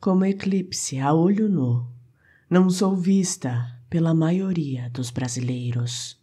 como eclipse a olho nu, não sou vista pela maioria dos brasileiros.